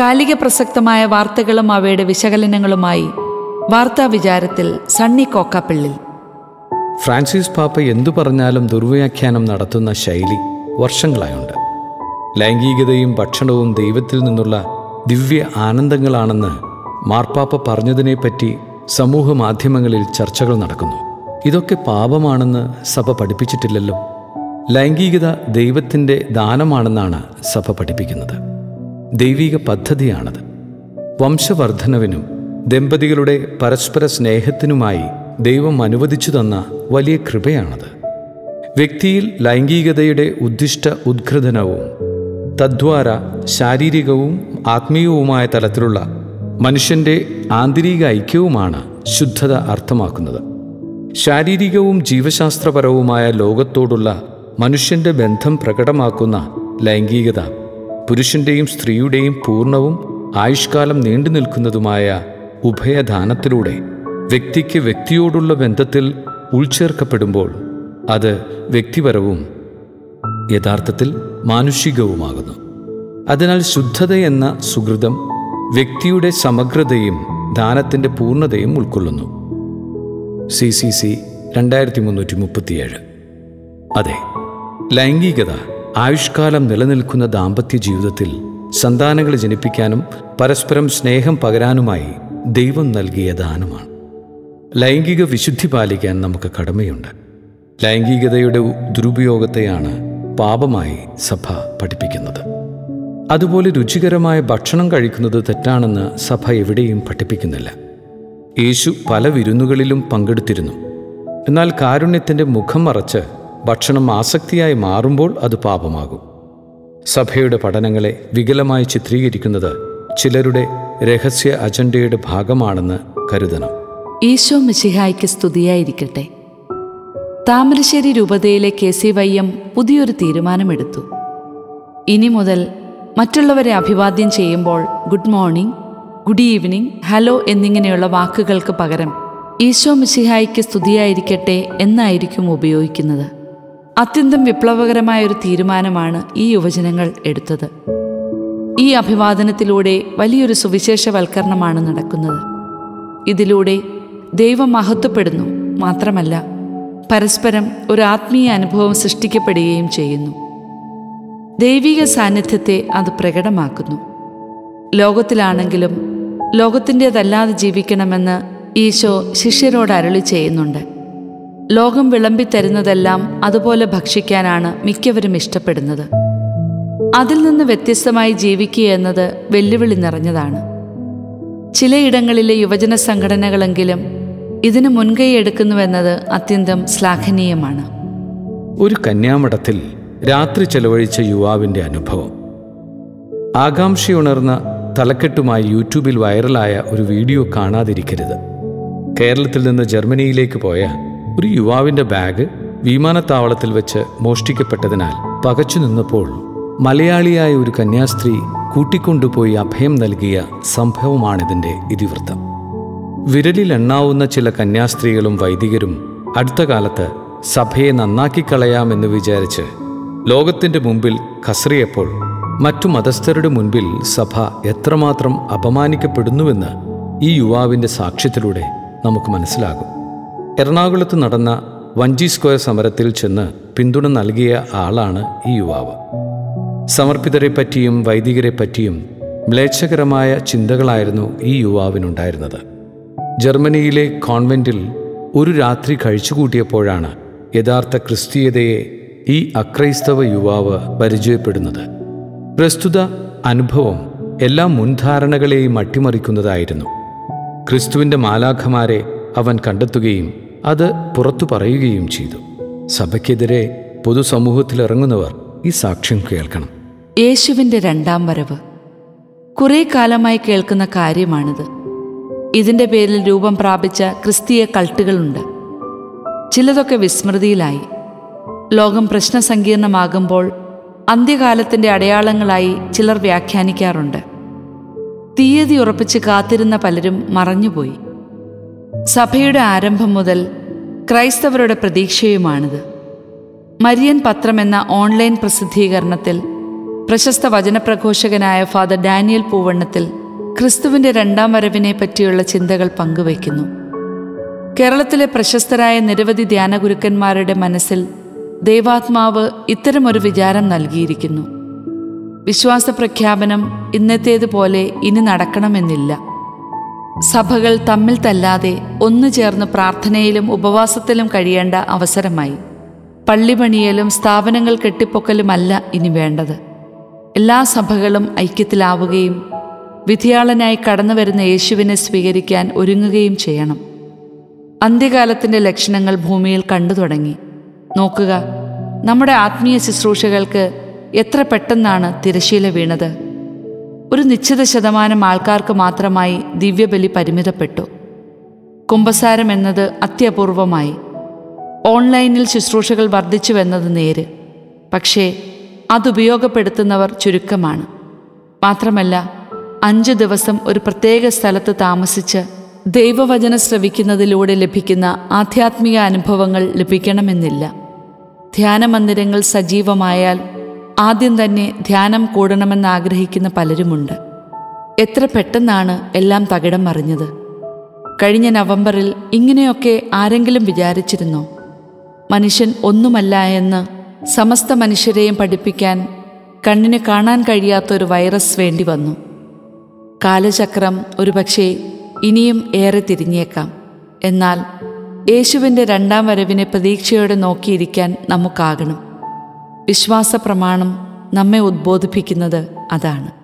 കാലിക പ്രസക്തമായ വാർത്തകളും അവയുടെ വിശകലനങ്ങളുമായി വാർത്താ വിചാരത്തിൽ സണ്ണി കോക്കാപ്പിള്ളി ഫ്രാൻസിസ് പാപ്പ എന്തു പറഞ്ഞാലും ദുർവ്യാഖ്യാനം നടത്തുന്ന ശൈലി വർഷങ്ങളായുണ്ട്. ലൈംഗികതയും ഭക്ഷണവും ദൈവത്തിൽ നിന്നുള്ള ദിവ്യ ആനന്ദങ്ങളാണെന്ന് മാർപ്പാപ്പ പറഞ്ഞതിനെപ്പറ്റി സമൂഹ മാധ്യമങ്ങളിൽ ചർച്ചകൾ നടക്കുന്നു. ഇതൊക്കെ പാപമാണെന്ന് സഭ പഠിപ്പിച്ചിട്ടില്ലല്ലോ. ലൈംഗികത ദൈവത്തിന്റെ ദാനമാണെന്നാണ് സഭ പഠിപ്പിക്കുന്നത്. ദൈവിക പദ്ധതിയാണത്. വംശവർദ്ധനവിനും ദമ്പതികളുടെ പരസ്പര സ്നേഹത്തിനുമായി ദൈവം അനുവദിച്ചു തന്ന വലിയ കൃപയാണത്. വ്യക്തിയിൽ ലൈംഗികതയുടെ ഉദ്ദിഷ്ട ഉദ്ഘൃതനവും തദ്വാര ശാരീരികവും ആത്മീയവുമായ തലത്തിലുള്ള മനുഷ്യന്റെ ആന്തരിക ഐക്യവുമാണ് ശുദ്ധത അർത്ഥമാക്കുന്നത്. ശാരീരികവും ജീവശാസ്ത്രപരവുമായ ലോകത്തോടുള്ള മനുഷ്യന്റെ ബന്ധം പ്രകടമാക്കുന്ന ലൈംഗികത. പുരുഷന്റെയും സ്ത്രീയുടെയും പൂർണവും ആയുഷ്കാലം നീണ്ടു നിൽക്കുന്നതുമായ ഉഭയദാനത്തിലൂടെ വ്യക്തിക്ക് വ്യക്തിയോടുള്ള ബന്ധത്തിൽ ഉൾച്ചേർക്കപ്പെടുമ്പോൾ അത് വ്യക്തിപരവും യഥാർത്ഥത്തിൽ മാനുഷികവുമാകുന്നു. അതിനാൽ ശുദ്ധത എന്ന സുഹൃതം വ്യക്തിയുടെ സമഗ്രതയും ദാനത്തിന്റെ പൂർണതയും ഉൾക്കൊള്ളുന്നു. സി സി സി രണ്ടായിരത്തി മുന്നൂറ്റി മുപ്പത്തിയേഴ്. അതെ ലൈംഗികത ആയുഷ്കാലം നിലനിൽക്കുന്ന ദാമ്പത്യ ജീവിതത്തിൽ സന്താനങ്ങളെ ജനിപ്പിക്കാനും പരസ്പരം സ്നേഹം പകരാനുമായി ദൈവം നൽകിയ ദാനമാണ്. ലൈംഗിക വിശുദ്ധി പാലിക്കാൻ നമുക്ക് കടമയുണ്ട്. ലൈംഗികതയുടെ ദുരുപയോഗത്തെയാണ് പാപമായി സഭ പഠിപ്പിക്കുന്നത്. അതുപോലെ രുചികരമായ ഭക്ഷണം കഴിക്കുന്നത് തെറ്റാണെന്ന് സഭ എവിടെയും പഠിപ്പിക്കുന്നില്ല. യേശു പല വിരുന്നുകളിലും പങ്കെടുത്തിരുന്നു. എന്നാൽ കാരുണ്യത്തിന്റെ മുഖം മറച്ച് ഭക്ഷണം ആസക്തിയായി മാറുമ്പോൾ അത് പാപമാകും. സഭയുടെ പഠനങ്ങളെ വികലമായി ചിത്രീകരിക്കുന്നത് ചിലരുടെ രഹസ്യ അജണ്ടയുടെ ഭാഗമാണെന്ന് കരുതണം. ഈശോ മിശിഹായ്ക്ക് സ്തുതിയായിരിക്കട്ടെ. താമരശ്ശേരി രൂപതയിലെ കെ സി വൈ എം പുതിയൊരു തീരുമാനമെടുത്തു. ഇനി മുതൽ മറ്റുള്ളവരെ അഭിവാദ്യം ചെയ്യുമ്പോൾ good morning good evening hello എന്നിങ്ങനെയുള്ള വാക്കുകൾക്ക് പകരം ഈശോ മിശിഹായ്ക്ക് സ്തുതിയായിരിക്കട്ടെ എന്നായിരിക്കും ഉപയോഗിക്കുന്നത്. അത്യന്തം വിപ്ലവകരമായ ഒരു തീരുമാനമാണ് ഈ യുവജനങ്ങൾ എടുത്തത്. ഈ അഭിവാദനത്തിലൂടെ വലിയൊരു സുവിശേഷവൽക്കരണമാണ് നടക്കുന്നത്. ഇതിലൂടെ ദൈവം മഹത്വപ്പെടുന്നു മാത്രമല്ല പരസ്പരം ഒരു ആത്മീയ അനുഭവം സൃഷ്ടിക്കപ്പെടുകയും ചെയ്യുന്നു. ദൈവിക സാന്നിധ്യത്തെ അത് പ്രകടമാക്കുന്നു. ലോകത്തിലാണെങ്കിലും ലോകത്തിന്റേതല്ലാതെ ജീവിക്കണമെന്ന് ഈശോ ശിഷ്യരോട് അരളി ചെയ്യുന്നുണ്ട്. ലോകം വിളമ്പിത്തരുന്നതെല്ലാം അതുപോലെ ഭക്ഷിക്കാനാണ് മിക്കവരും ഇഷ്ടപ്പെടുന്നത്. അതിൽ നിന്ന് വ്യത്യസ്തമായി ജീവിക്കുക എന്നത് വെല്ലുവിളി നിറഞ്ഞതാണ്. ചിലയിടങ്ങളിലെ യുവജന സംഘടനകളെങ്കിലും ഇതിന് മുൻകൈ എടുക്കുന്നുവെന്നത് അത്യന്തം ശ്ലാഘനീയമാണ്. ഒരു കന്യാമഠത്തിൽ രാത്രി ചെലവഴിച്ച യുവാവിന്റെ അനുഭവം. ആകാംക്ഷയുണർന്ന തലക്കെട്ടുമായി യൂട്യൂബിൽ വൈറലായ ഒരു വീഡിയോ കാണാതിരിക്കരുത്. കേരളത്തിൽ നിന്ന് ജർമ്മനിയിലേക്ക് പോയ ഒരു യുവാവിന്റെ ബാഗ് വിമാനത്താവളത്തിൽ വെച്ച് മോഷ്ടിക്കപ്പെട്ടതിനാൽ പകച്ചു നിന്നപ്പോൾ മലയാളിയായ ഒരു കന്യാസ്ത്രീ കൂട്ടിക്കൊണ്ടുപോയി അഭയം നൽകിയ സംഭവമാണിതിന്റെ ഇതിവൃത്തം. വിരലിൽ എണ്ണാവുന്ന ചില കന്യാസ്ത്രീകളും വൈദികരും അടുത്ത കാലത്ത് സഭയെ നന്നാക്കിക്കളയാമെന്ന് വിചാരിച്ച് ലോകത്തിന്റെ മുമ്പിൽ കസറിയപ്പോൾ മറ്റു മതസ്ഥരുടെ മുൻപിൽ സഭ എത്രമാത്രം അപമാനിക്കപ്പെടുന്നുവെന്ന് ഈ യുവാവിന്റെ സാക്ഷ്യത്തിലൂടെ നമുക്ക് മനസ്സിലാകും. എറണാകുളത്ത് നടന്ന വഞ്ചി സ്ക്വയർ സമരത്തിൽ ചെന്ന് പിന്തുണ നൽകിയ ആളാണ് ഈ യുവാവ്. സമർപ്പിതരെ പറ്റിയും വൈദികരെ പറ്റിയും മ്ലേച്ഛകരമായ ചിന്തകളായിരുന്നു ഈ യുവാവിനുണ്ടായിരുന്നത്. ജർമ്മനിയിലെ കോൺവെന്റിൽ ഒരു രാത്രി കഴിച്ചുകൂട്ടിയപ്പോഴാണ് യഥാർത്ഥ ക്രിസ്തീയതയെ ഈ അക്രൈസ്തവ യുവാവ് പരിചയപ്പെടുന്നത്. പ്രസ്തുത അനുഭവം എല്ലാ മുൻധാരണകളെയും അട്ടിമറിക്കുന്നതായിരുന്നു. ക്രിസ്തുവിന്റെ മാലാഖമാരെ അവൻ കണ്ടെത്തുകയും അത് പുറത്തു പറയുകയും ചെയ്തു. സഭയ്ക്കെതിരെ പൊതുസമൂഹത്തിലിറങ്ങുന്നവർ ഈ സാക്ഷ്യം കേൾക്കണം. യേശുവിന്റെ രണ്ടാം വരവ്. കുറേ കാലമായി കേൾക്കുന്ന കാര്യമാണിത്. ഇതിന്റെ പേരിൽ രൂപം പ്രാപിച്ച ക്രിസ്തീയ കൾട്ടുകളുണ്ട്. ചിലതൊക്കെ വിസ്മൃതിയിലായി. ലോകം പ്രശ്നസങ്കീർണമാകുമ്പോൾ അന്ത്യകാലത്തിന്റെ അടയാളങ്ങളായി ചിലർ വ്യാഖ്യാനിക്കാറുണ്ട്. തീയതി ഉറപ്പിച്ച് കാത്തിരുന്ന പലരും മറഞ്ഞുപോയി. സഭയുടെ ആരംഭം മുതൽ ക്രൈസ്തവരുടെ പ്രതീക്ഷയുമാണിത്. മരിയൻ പത്രം എന്ന ഓൺലൈൻ പ്രസിദ്ധീകരണത്തിൽ പ്രശസ്ത വചനപ്രഘോഷകനായ ഫാദർ ഡാനിയൽ പൂവണ്ണത്തിൽ ക്രിസ്തുവിന്റെ രണ്ടാം വരവിനെ പറ്റിയുള്ള ചിന്തകൾ പങ്കുവയ്ക്കുന്നു. കേരളത്തിലെ പ്രശസ്തരായ നിരവധി ധ്യാനഗുരുക്കന്മാരുടെ മനസ്സിൽ ദൈവാത്മാവ് ഇത്തരമൊരു വിചാരം നൽകിയിരിക്കുന്നു. വിശ്വാസ പ്രഖ്യാപനം ഇന്നത്തേതുപോലെ ഇനി നടക്കണമെന്നില്ല. സഭകൾ തമ്മിൽ തല്ലാതെ ഒന്നു ചേർന്ന് പ്രാർത്ഥനയിലും ഉപവാസത്തിലും കഴിയേണ്ട അവസരമായി. പള്ളി പണിയലും സ്ഥാപനങ്ങൾ കെട്ടിപ്പൊക്കലുമല്ല ഇനി വേണ്ടത്. എല്ലാ സഭകളും ഐക്യത്തിലാവുകയും വിധിയാളനായി കടന്നു വരുന്ന യേശുവിനെ സ്വീകരിക്കാൻ ഒരുങ്ങുകയും ചെയ്യണം. അന്ത്യകാലത്തിന്റെ ലക്ഷണങ്ങൾ ഭൂമിയിൽ കണ്ടു തുടങ്ങി. നോക്കുക നമ്മുടെ ആത്മീയ ശുശ്രൂഷകൾക്ക് എത്ര പെട്ടെന്നാണ് തിരശീല വീണത്. ഒരു നിശ്ചിത ശതമാനം ആൾക്കാർക്ക് മാത്രമായി ദിവ്യബലി പരിമിതപ്പെട്ടു. കുംഭസാരം എന്നത് അത്യപൂർവമായി. ഓൺലൈനിൽ ശുശ്രൂഷകൾ വർദ്ധിച്ചുവെന്നത് നേര്. പക്ഷേ അതുപയോഗപ്പെടുത്തുന്നവർ ചുരുക്കമാണ്. മാത്രമല്ല അഞ്ച് ദിവസം ഒരു പ്രത്യേക സ്ഥലത്ത് താമസിച്ച് ദൈവവചന ശ്രവിക്കുന്നതിലൂടെ ലഭിക്കുന്ന ആധ്യാത്മിക അനുഭവങ്ങൾ ലഭിക്കണമെന്നില്ല. ധ്യാനമന്ദിരങ്ങൾ സജീവമായാൽ ആദ്യം തന്നെ ധ്യാനം കൂടണമെന്ന് ആഗ്രഹിക്കുന്ന പലരുമുണ്ട്. എത്ര പെട്ടെന്നാണ് എല്ലാം തകിടം മറിഞ്ഞത്. കഴിഞ്ഞ നവംബറിൽ ഇങ്ങനെയൊക്കെ ആരെങ്കിലും വിചാരിച്ചിരുന്നോ? മനുഷ്യൻ ഒന്നുമല്ല എന്ന് സമസ്ത മനുഷ്യരെയും പഠിപ്പിക്കാൻ കണ്ണിന് കാണാൻ കഴിയാത്തൊരു വൈറസ് വേണ്ടി വന്നു. കാലചക്രം ഒരുപക്ഷെ ഇനിയും ഏറെ തിരിഞ്ഞേക്കാം. എന്നാൽ യേശുവിന്റെ രണ്ടാം വരവിനെ പ്രതീക്ഷയോടെ നോക്കിയിരിക്കാൻ നമുക്കാകണം. വിശ്വാസ പ്രമാണം നമ്മെ ഉദ്ബോധിപ്പിക്കുന്നത് അതാണ്.